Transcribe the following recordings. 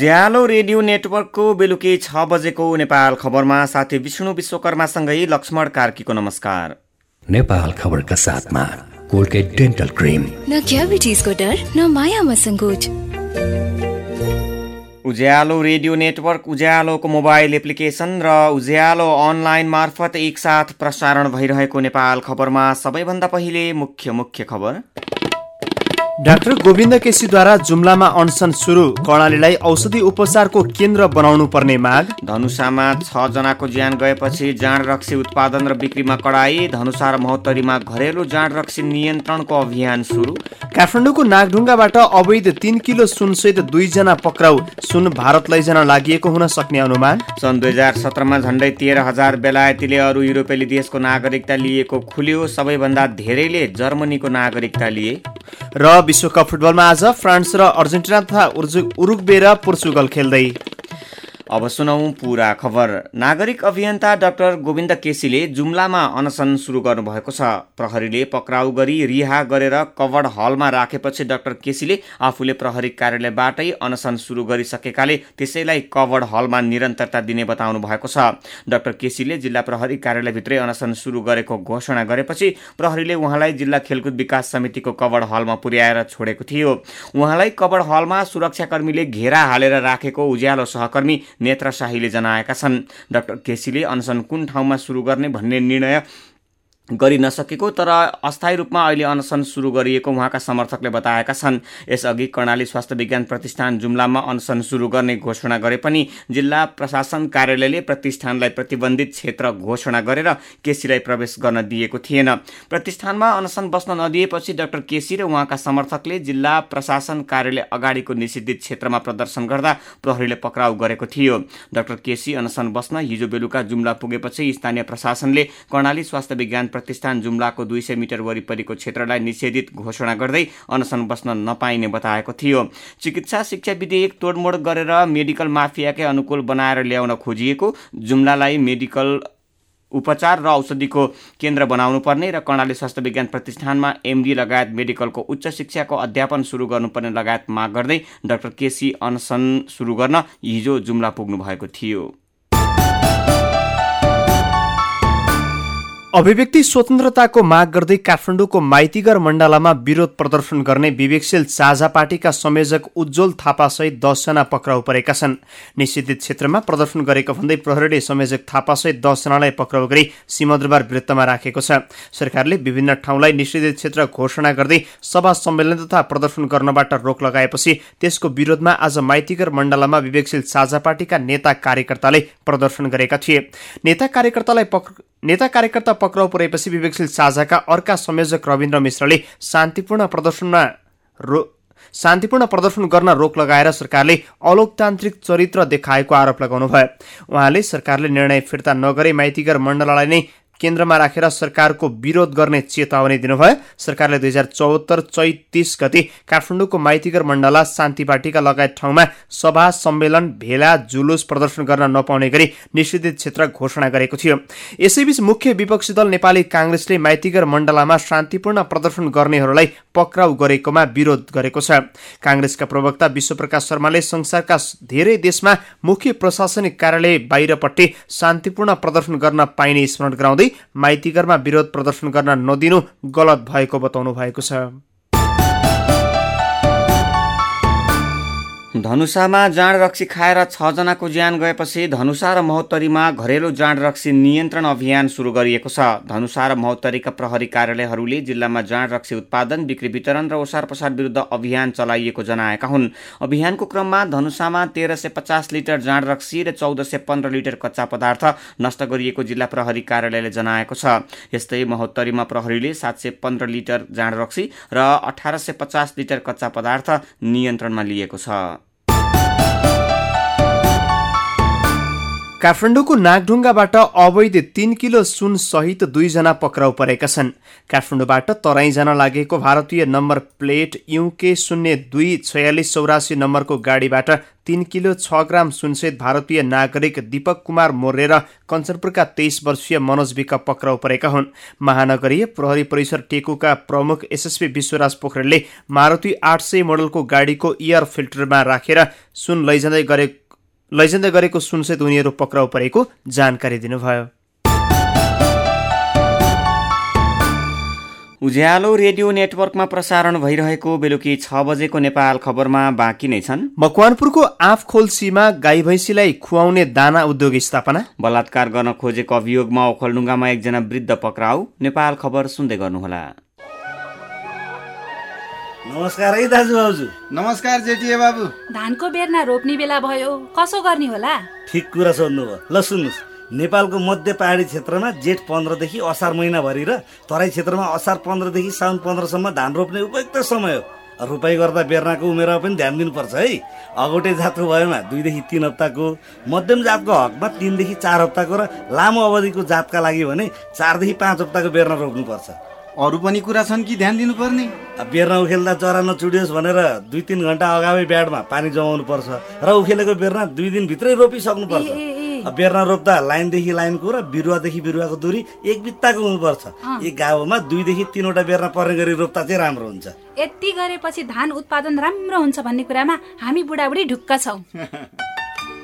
उज्यालो radio नेटवर्कको बेलुकी छ बजेको नेपाल खबरमा साथी विष्णु विश्वकर्मासँगै लक्ष्मण कार्कीको नमस्कार। नेपाल खबरका साथमा कोलगेट डेन्टल क्रिम। न क्याभिटिजको डर न मायामा सङ्कोच। उज्यालो रेडियो नेटवर्क उज्यालोको मोबाइल एप्लिकेसन र उज्यालो अनलाइन मार्फत एकसाथ प्रसारण भइरहेको नेपाल खबरमा सबैभन्दा पहिले मुख्य मुख्य खबर। डाक्टर गोविन्द केसीद्वारा जुम्लामा अनसन सुरु। कर्णालीलाई औषधि उपचारको केन्द्र बनाउनु पर्ने माग। धनुषामा छ जनाको ज्यान गएपछि जाँड रक्सी उत्पादन र बिक्रीमा कडाई। धनुषा र महोत्तरीमा घरेलु जाँड रक्सी नियन्त्रणको अभियान सुरु। काठमाडौँको नागढुङ्गाबाट अवैध तिन किलो सुनसहित दुईजना पक्राउ। सुन भारत लैजान लागि हुन सक्ने अनुमान। सन् दुई हजार सत्रमा झन्डै तेह्र हजार बेलायतीले अरू युरोपेली देशको नागरिकता लिएको खुल्यो। सबैभन्दा धेरैले जर्मनीको नागरिकता लिए। र विश्वकप फुटबलमा आज फ्रान्स र अर्जेन्टिना तथा उरुग्बे र पोर्चुगल खेल्दै। अब सुनौ पुरा खबर। नागरिक अभियन्ता डाक्टर गोविन्द केसीले जुम्लामा अनसन सुरु गर्नुभएको छ। प्रहरीले पक्राउ गरी रिहा गरेर कवर्ड हलमा राखेपछि डाक्टर केसीले आफूले प्रहरी कार्यालयबाटै अनसन सुरु गरिसकेकाले त्यसैलाई कवर्ड हलमा निरन्तरता दिने बताउनु भएको छ। डाक्टर केसीले जिल्ला प्रहरी कार्यालयभित्रै अनसन सुरु गरेको घोषणा गरेपछि प्रहरीले उहाँलाई जिल्ला खेलकुद विकास समितिको कवर्ड हलमा पुर्याएर छोडेको थियो। उहाँलाई कवर्ड हलमा सुरक्षाकर्मीले घेरा हालेर राखेको उज्यालो सहकर्मी नेत्र शाहीले जनाएका छन्। डाक्टर केसीले अनसन कुन ठाउँमा सुरु गर्ने भन्ने निर्णय गरि नसकेको तर अस्थायी रूपमा अहिले अनसन सुरु गरिएको उहाँका समर्थकले बताएका छन्। यसअघि कर्णाली स्वास्थ्य विज्ञान प्रतिष्ठान जुम्लामा अनसन सुरु गर्ने घोषणा गरे पनि जिल्ला प्रशासन कार्यालयले प्रतिष्ठानलाई प्रतिबन्धित क्षेत्र घोषणा गरेर केसीलाई प्रवेश गर्न दिएको थिएन। प्रतिष्ठानमा अनसन बस्न नदिएपछि डाक्टर केसी र उहाँका समर्थकले जिल्ला प्रशासन कार्यालय अगाडिको निषिद्धित क्षेत्रमा प्रदर्शन गर्दा प्रहरीले पक्राउ गरेको थियो। डाक्टर केसी अनसन बस्न हिजो बेलुका जुम्ला पुगेपछि स्थानीय प्रशासनले कर्णाली स्वास्थ्य विज्ञान प्रतिष्ठान जुम्लाको दुई सय मिटर वरिपरिको क्षेत्रलाई निषेधित घोषणा गर्दै अनसन बस्न नपाइने बताएको थियो। चिकित्सा शिक्षा विधेयक तोडमोड गरेर मेडिकल माफियाकै अनुकूल बनाएर ल्याउन खोजिएको जुम्लालाई मेडिकल उपचार र औषधिको केन्द्र बनाउनु पर्ने र कर्णाली स्वास्थ्य विज्ञान प्रतिष्ठानमा एमडी लगायत मेडिकलको उच्च शिक्षाको अध्यापन सुरु गर्नुपर्ने लगायत माग गर्दै डाक्टर केसी अनसन सुरु गर्न हिजो जुम्ला पुग्नु भएको थियो। अभिव्यक्ति स्वतन्त्रताको माग गर्दै काठमाडौँको माइतीगर मण्डलामा विरोध प्रदर्शन गर्ने विवेकशील साझा पार्टीका संयोजक उज्जवल थापासहित दसजना पक्राउ परेका छन्। निषेधित क्षेत्रमा प्रदर्शन गरेको भन्दै प्रहरीले संयोजक थापासहित दसजनालाई पक्राउ गरी सिंहदरबार वृत्तमा राखेको छ। सरकारले विभिन्न ठाउँलाई निषेधित क्षेत्र घोषणा गर्दै सभा सम्मेलन तथा प्रदर्शन गर्नबाट रोक लगाएपछि त्यसको विरोधमा आज माइतीगर मण्डलामा विवेकशील साझा पार्टीका नेता कार्यकर्ताले प्रदर्शन गरेका थिए। नेता कार्यकर्तालाई नेता कार्यकर्ता पक्राउ परेपछि विवेकशील साझाका अर्का संयोजक रविन्द्र मिश्रले शान्तिपूर्ण प्रदर्शनमा रो शान्तिपूर्ण प्रदर्शन गर्न रोक लगाएर सरकारले अलोकतान्त्रिक चरित्र देखाएको आरोप लगाउनु भयो उहाँले सरकारले निर्णय फिर्ता नगरे माइतीगर मण्डललाई नै केन्द्रमा राखेर सरकारको विरोध गर्ने चेतावनी दिनुभयो। सरकारले दुई हजार चौहत्तर चैत तिस गति काठमाडौँको माइतीगर मण्डला शान्ति पार्टीका लगायत ठाउँमा सभा सम्मेलन भेला जुलुस प्रदर्शन गर्न नपाउने गरी निषेधित क्षेत्र घोषणा गरेको थियो। यसैबीच मुख्य विपक्षी दल नेपाली काङ्ग्रेसले माइतीगर मण्डलामा शान्तिपूर्ण प्रदर्शन गर्नेहरूलाई पक्राउ गरेकोमा विरोध गरेको छ। काङ्ग्रेसका प्रवक्ता विश्वप्रकाश शर्माले संसारका धेरै देशमा मुख्य प्रशासनिक कार्यालय बाहिरपट्टि शान्तिपूर्ण प्रदर्शन गर्न पाइने स्मरण गराउँदै माइतीघरमा विरोध प्रदर्शन गर्न नदिनु गलत भएको बताउनु भएको छ। धनुषामा जाँड रक्सी खाएर छजनाको ज्यान गएपछि धनुषा र महोत्तरीमा घरेलु जाँड रक्सी नियन्त्रण अभियान सुरु गरिएको छ। धनुषा र महोत्तरीका प्रहरी कार्यालयहरूले जिल्लामा जाँड रक्सी उत्पादन बिक्री वितरण र ओसार पसार विरुद्ध अभियान चलाइएको जनाएका हुन्। अभियानको क्रममा धनुषामा तेह्र सय पचास लिटर जाँड रक्सी र चौध सय पन्ध्र लिटर कच्चा पदार्थ नष्ट गरिएको जिल्ला प्रहरी कार्यालयले जनाएको छ। यस्तै महोत्तरीमा प्रहरीले सात सय पन्ध्र लिटर जाँड रक्सी र अठार सय पचास लिटर कच्चा पदार्थ नियन्त्रणमा लिएको छ। काठमाडौँको नागढुङ्गाबाट अवैध तीन किलो सुन सहित दुईजना पक्राउ परेका छन्। काठमाडौँबाट तराई जान लागेको भारतीय नम्बर प्लेट युके शून्य दुई छयालिस चौरासी नम्बरको गाडीबाट तीन किलो छ ग्राम सुनसहित भारतीय नागरिक दीपक कुमार मोर्रे र कञ्चनपुरका तेइस वर्षीय मनोज विक पक्राउ परेका हुन्। महानगरीय प्रहरी परिसर टेकुका प्रमुख एसएसपी विश्वराज पोखरेलले मारुति आठ सय मोडलको गाडीको इयर फिल्टरमा राखेर सुन लैजाँदै गरे लैजाँदै गरेको सुनसहित उनीहरू पक्राउ परेको जानकारी दिनुभयो। उज्यालो रेडियो नेटवर्कमा प्रसारण भइरहेको बेलुकी छ बजेको नेपाल खबरमा बाँकी नै छन्। मकवानपुरको आँफ खोल्सीमा गाई भैँसीलाई खुवाउने दाना उद्योग स्थापना। बलात्कार गर्न खोजेको अभियोगमा ओखलडुङ्गामा एकजना वृद्ध पक्राउ। नेपाल खबर सुन्दै गर्नुहोला। नमस्कार है दाजु भाउजू नमस्कार जेटिए बाबु। धानको बेर्ना रोप्ने बेला भयो कसो गर्ने होला? ठिक कुरा सोध्नुभयो। ल सुन्नुहोस्। नेपालको मध्य पहाडी क्षेत्रमा जेठ पन्ध्रदेखि असार महिनाभरि र तराई क्षेत्रमा असार पन्ध्रदेखि साउन पन्ध्रसम्म धान रोप्ने उपयुक्त समय हो। रोपाइ गर्दा बेर्नाको उमेरमा पनि ध्यान दिनुपर्छ है। अगौटे जातको भएमा दुईदेखि तिन हप्ताको मध्यम जातको हकमा तिनदेखि चार हप्ताको र लामो अवधिको जातका लागि भने चारदेखि पाँच हप्ताको बेर्ना रोप्नुपर्छ। अरू पनि कुरा छन् कि? ध्यान दिनुपर्ने। अब बेर्ना उखेल्दा चरा नचुडियोस् भनेर दुई तिन घन्टा अगावै ब्याडमा पानी जमाउनु पर्छ र उखेलेको बेर्ना दुई दिनभित्रै ए। अब बेर्ना रोप्दा लाइनदेखि लाइनको र बिरुवादेखि बिरुवाको दूरी एक बित्ताको हुनुपर्छ। एक गाउँमा दुईदेखि तिनवटा बेर्ना पर्ने गरी रोप्दा चाहिँ राम्रो हुन्छ। यति गरेपछि धान उत्पादन राम्रो हुन्छ भन्ने कुरामा हामी बुढाबुढी ढुक्क छौँ।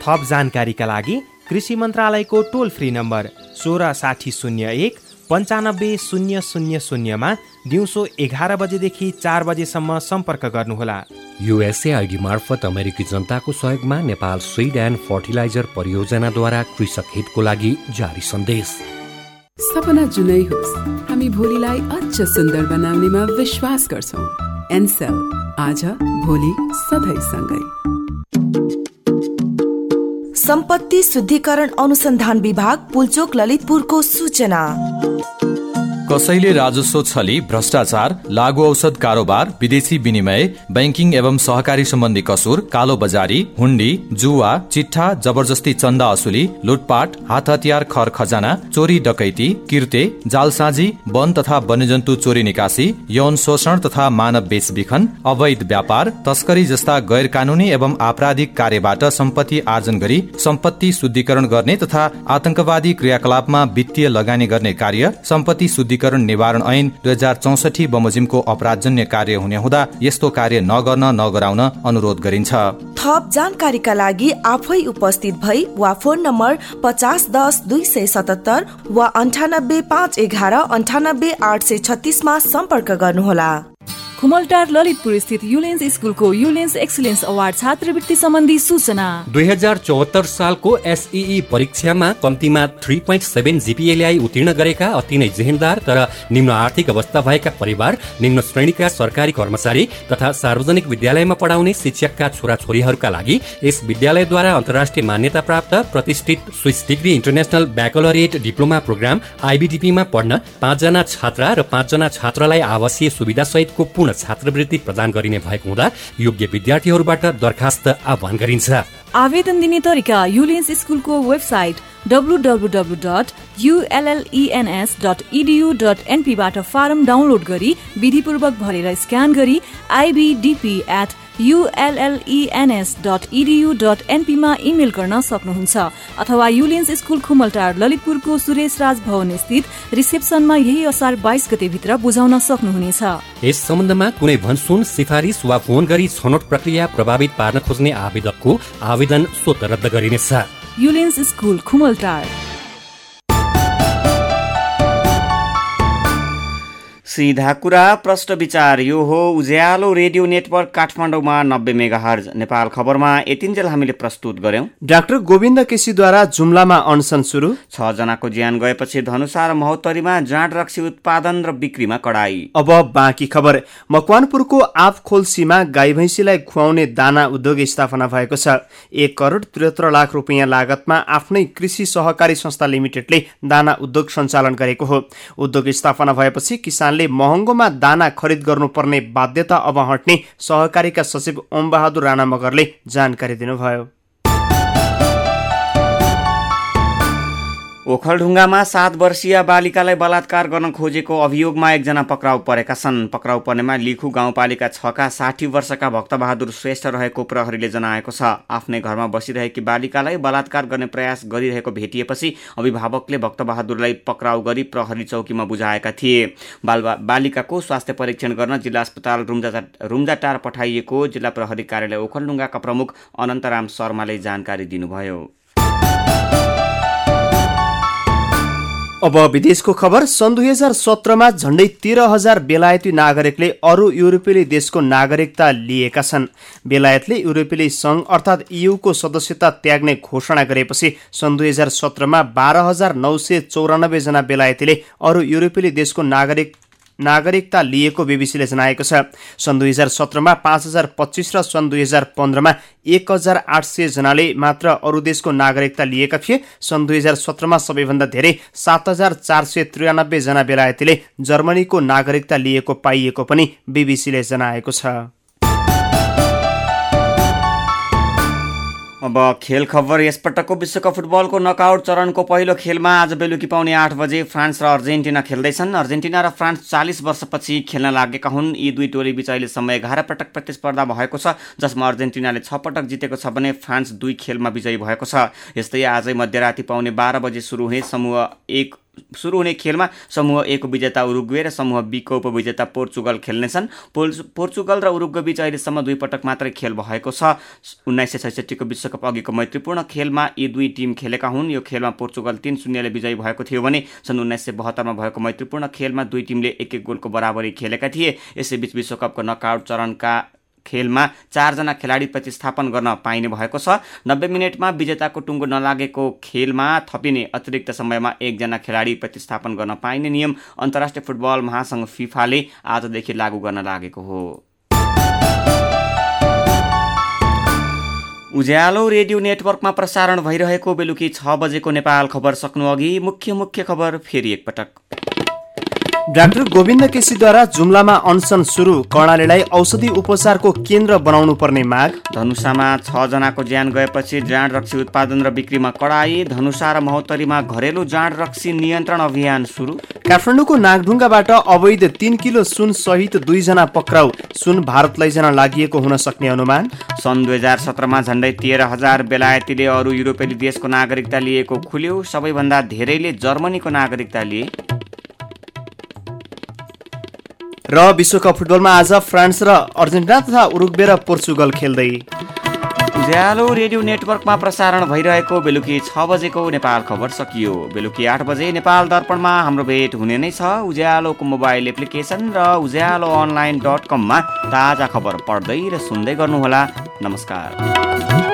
थप जानकारीका लागि कृषि मन्त्रालयको टोल फ्री नम्बर सोह्र साठी शून्य एक पन्चानब्बे शून्य शून्य शून्यमा दिउँसो एघार बजेदेखि चार बजेसम्म सम्पर्क गर्नुहोला। युएसएआइडी मार्फत अमेरिकी जनताको सहयोगमा नेपाल स्विड एन्ड फर्टिलाइजर परियोजनाद्वारा कृषक हितको लागि जारी सन्देश। सपना जुनै होस् हामी भोलिलाई अझ सुन्दर बनाउनेमा विश्वास गर्छौँ। एनसेल आज भोलि सधैँ सँगै संपत्ति शुद्धिकरण अनुसंधान विभाग पुलचोक ललितपुर को सूचना। कसैले राजस्व छली भ्रष्टाचार लागू औषध कारोबार विदेशी विनिमय बैंकिङ एवं सहकारी सम्बन्धी कसुर कालो बजारी हुण्डी जुवा चिट्ठा जबरजस्ती चन्दा असुली लुटपाट हात हतियार खर खजाना चोरी डकैती किर्ते जालसाजी वन तथा वन्यजन्तु चोरी निकासी यौन शोषण तथा मानव बेचबिखन अवैध व्यापार तस्करी जस्ता गैर कानूनी एवं आपराधिक कार्यबाट सम्पत्ति आर्जन गरी सम्पत्ति शुद्धिकरण गर्ने तथा आतंकवादी क्रियाकलापमा वित्तीय लगानी गर्ने कार्य सम्पत्ति शुद्धिकरण निवारण ऐन दुई हजार चौसठी बमोजिमको अपराधजन्य कार्य हुने हुँदा यस्तो कार्य नगर्न नगराउन अनुरोध गरिन्छ। थप जानकारीका लागि आफै उपस्थित भई वा फोन नम्बर पचास दस दुई सय सतहत्तर वा अन्ठानब्बे पाँच एघार अन्ठानब्बे आठ सय छत्तिसमा सम्पर्क गर्नुहोला। खुमलटार ललितपुर स्थित युलेन्स स्कुलको युलेन्स एक्सिलेन्स अवार्ड छात्रवृत्ति सम्बन्धी सूचना। दुई हजार चौहत्तर सालको एसई परीक्षामा कम्तीमा थ्री पोइन्ट सेभेन जिपिए ल्याई उत्तीर्ण गरेका अति नै जेहेन्दार तर निम्न आर्थिक अवस्था भएका परिवार निम्न श्रेणीका सरकारी कर्मचारी तथा सार्वजनिक विद्यालयमा पढाउने शिक्षकका छोराछोरीहरूका लागि यस विद्यालयद्वारा अन्तर्राष्ट्रिय मान्यता प्राप्त प्रतिष्ठित Swiss degree international baccalaureate diploma program आइबिडिपीमा पढ्न पाँचजना छात्रा र पाँचजना छात्रलाई आवासीय सुविधा सहितको पूर्ण छात्रवृत्ति प्रदान गरिने भएको हुँदा योग्य विद्यार्थीहरूबाट दरखास्त आह्वान गरिन्छ। आवेदन दिने तरिका युलेन्स स्कुलको website www.ullens.edu.np dot form download गरी विधिपूर्वक भरेर स्क्यान गरी आइबिडिपी एट युएलएलइएनएस एनपीमा इमेल गर्न सक्नुहुन्छ। अथवा युलेन्स स्कुल खुमलटार ललितपुरको सुरेश राज भवन स्थित रिसेप्सनमा यही असार बाइस गतेभित्र बुझाउन सक्नुहुनेछ। यस सम्बन्धमा कुनै भनसुन सिफारिस वा फोन गरी छनौट प्रक्रिया प्रभावित पार्न खोज्ने आवेदकको आवेदन स्वत रद्द गरिनेछ। Ullens school Khumaltar. सिधा कुरा प्रश्न विचार यो हो। उज्यालो रेडियो नेटवर्क काठमाडौँमा नब्बे मेगा हर्ज नेपाल खबरमा यतिन्जेल हामीले प्रस्तुत गर्यौं। डाक्टर गोविन्द केसीद्वारा जुम्लामा अनसन सुरु। छजनाको ज्यान गएपछि धनुषा र महोत्तरीमा जाँड रक्सी उत्पादन र बिक्रीमा कडाई। अब बाँकी खबर। मकवानपुरको आफ खोल्सीमा गाई भैँसीलाई खुवाउने दाना उद्योग स्थापना भएको छ। एक करोड त्रिहत्तर लाख रुपियाँ लागतमा आफ्नै कृषि सहकारी संस्था लिमिटेडले दाना उद्योग सञ्चालन गरेको हो। उद्योग स्थापना भएपछि किसानले महँगोमा दाना खरिद गर्नुपर्ने बाध्यता अब हट्ने सहकारीका सचिव ओम बहादुर राणा मगरले जानकारी दिनुभयो। ओखलढुङ्गामा सात वर्षीय बालिकालाई बलात्कार गर्न खोजेको अभियोगमा एकजना पक्राउ परेका छन्। पक्राउ पर्नेमा लिखु गाउँपालिका छका साठी वर्षका भक्तबहादुर श्रेष्ठ रहेको प्रहरीले जनाएको छ। आफ्नै घरमा बसिरहेकी बालिकालाई बलात्कार गर्ने प्रयास गरिरहेको भेटिएपछि अभिभावकले भक्तबहादुरलाई पक्राउ गरी प्रहरी चौकीमा बुझाएका थिए। बाल बालिकाको स्वास्थ्य परीक्षण गर्न जिल्ला अस्पताल रुम्जा रुम्जाटार पठाइएको जिल्ला प्रहरी कार्यालय ओखलढुङ्गाका प्रमुख अनन्तराम शर्माले जानकारी दिनुभयो। अब विदेशको खबर सन् दुई हजार सत्रमा झण्डै तेह्र हजार बेलायती नागरिकले अरू युरोपेली देशको नागरिकता लिएका छन्। बेलायतले युरोपेली सङ्घ अर्थात् इयुको सदस्यता त्याग्ने घोषणा गरेपछि सन् दुई हजार सत्रमा बाह्र हजार नौ सय चौरानब्बेजना बेलायतीले अरू युरोपेली देशको नागरिक नागरिकता लिएको बिबिसीले जनाएको छ। सन् दुई हजार सत्रमा पाँच हजार पच्चिस र सन् दुई हजार पन्ध्रमा एक हजार आठ सय जनाले मात्र अरू देशको नागरिकता लिएका थिए। सन् दुई हजार सत्रमा सबैभन्दा धेरै सात हजार चार सय त्रियानब्बेजना बेलायतीले जर्मनीको नागरिकता लिएको पाइएको पनि बिबिसीले जनाएको छ। अब खेल खबर यसपटकको विश्वकप फुटबलको नकआउट चरणको पहिलो खेलमा आज बेलुकी पाउने आठ बजे फ्रान्स र अर्जेन्टिना खेल्दैछन्। अर्जेन्टिना र फ्रान्स चालिस वर्षपछि खेल्न लागेका हुन्। यी दुई टोली बिच अहिलेसम्म एघार पटक प्रतिस्पर्धा भएको छ जसमा अर्जेन्टिनाले छ पटक जितेको छ भने फ्रान्स दुई खेलमा विजयी भएको छ। यस्तै आजै मध्यराति पाउने बाह्र बजे सुरु हुने समूह एक सुरु हुने खेलमा समूह एको विजेता उरुग्वे र समूह बीको उपविजेता पोर्चुगल खेल्नेछन्। पोर्चुगल र उरुग्वे बीच अहिलेसम्म दुई पटक मात्रै खेल भएको छ। उन्नाइस सय छैसठीको विश्वकप अघिको मैत्रीपूर्ण खेलमा यी दुई टिम खेलेका हुन्। यो खेलमा पोर्चुगल तिन शून्यले विजयी भएको थियो भने सन् उन्नाइस सय बहत्तरमा भएको मैत्रीपूर्ण खेलमा दुई टिमले एक एक गोलको बराबरी खेलेका थिए। यसैबीच विश्वकपको नकआउट चरणका खेलमा चारजना खेलाडी प्रतिस्थापन गर्न पाइने भएको छ। नब्बे मिनटमा विजेताको टुङ्गो नलागेको खेलमा थपिने अतिरिक्त समयमा एकजना खेलाडी प्रतिस्थापन गर्न पाइने नियम अन्तर्राष्ट्रिय फुटबल महासङ्घ फिफाले आजदेखि लागू गर्न लागेको हो। उज्यालो रेडियो नेटवर्कमा प्रसारण भइरहेको बेलुकी छ बजेको नेपाल खबर सक्नु अघि मुख्य मुख्य खबर फेरि एकपटक। डाक्टर गोविन्द केसीद्वारा जुम्लामा अनसन सुरु कर्णालीलाई औषधि उपचारको केन्द्र बनाउनु पर्ने माग। धनुषामा छजनाको ज्यान गएपछि जाँड रक्सी उत्पादन र बिक्रीमा कडाई। धनुषा र महोत्तरीमा घरेलु जाँड रक्सी नियन्त्रण अभियान सुरु। काठमाडौँको नागढुङ्गाबाट अवैध तीन किलो सुन सहित दुईजना पक्राउ। सुन भारत लैजान लागि हुन सक्ने अनुमान। सन् दुई हजार सत्रमा झन्डै तेह्र हजार बेलायतीले अरू युरोपेली देशको नागरिकता लिएको खुल्यो। सबैभन्दा धेरैले जर्मनीको नागरिकता लिए। र विश्वकप फुटबलमा आज फ्रान्स र अर्जेन्टिना तथा उरुग्वे र पोर्चुगल खेल्दै। उज्यालो रेडियो नेटवर्कमा प्रसारण भइरहेको बेलुकी छ बजेको नेपाल खबर सकियो। बेलुकी आठ बजे नेपाल दर्पणमा हाम्रो भेट हुने नै छ। उज्यालोको मोबाइल एप्लिकेसन र उज्यालो अनलाइन डट कममा ताजा खबर पढ्दै र सुन्दै गर्नुहोला। नमस्कार।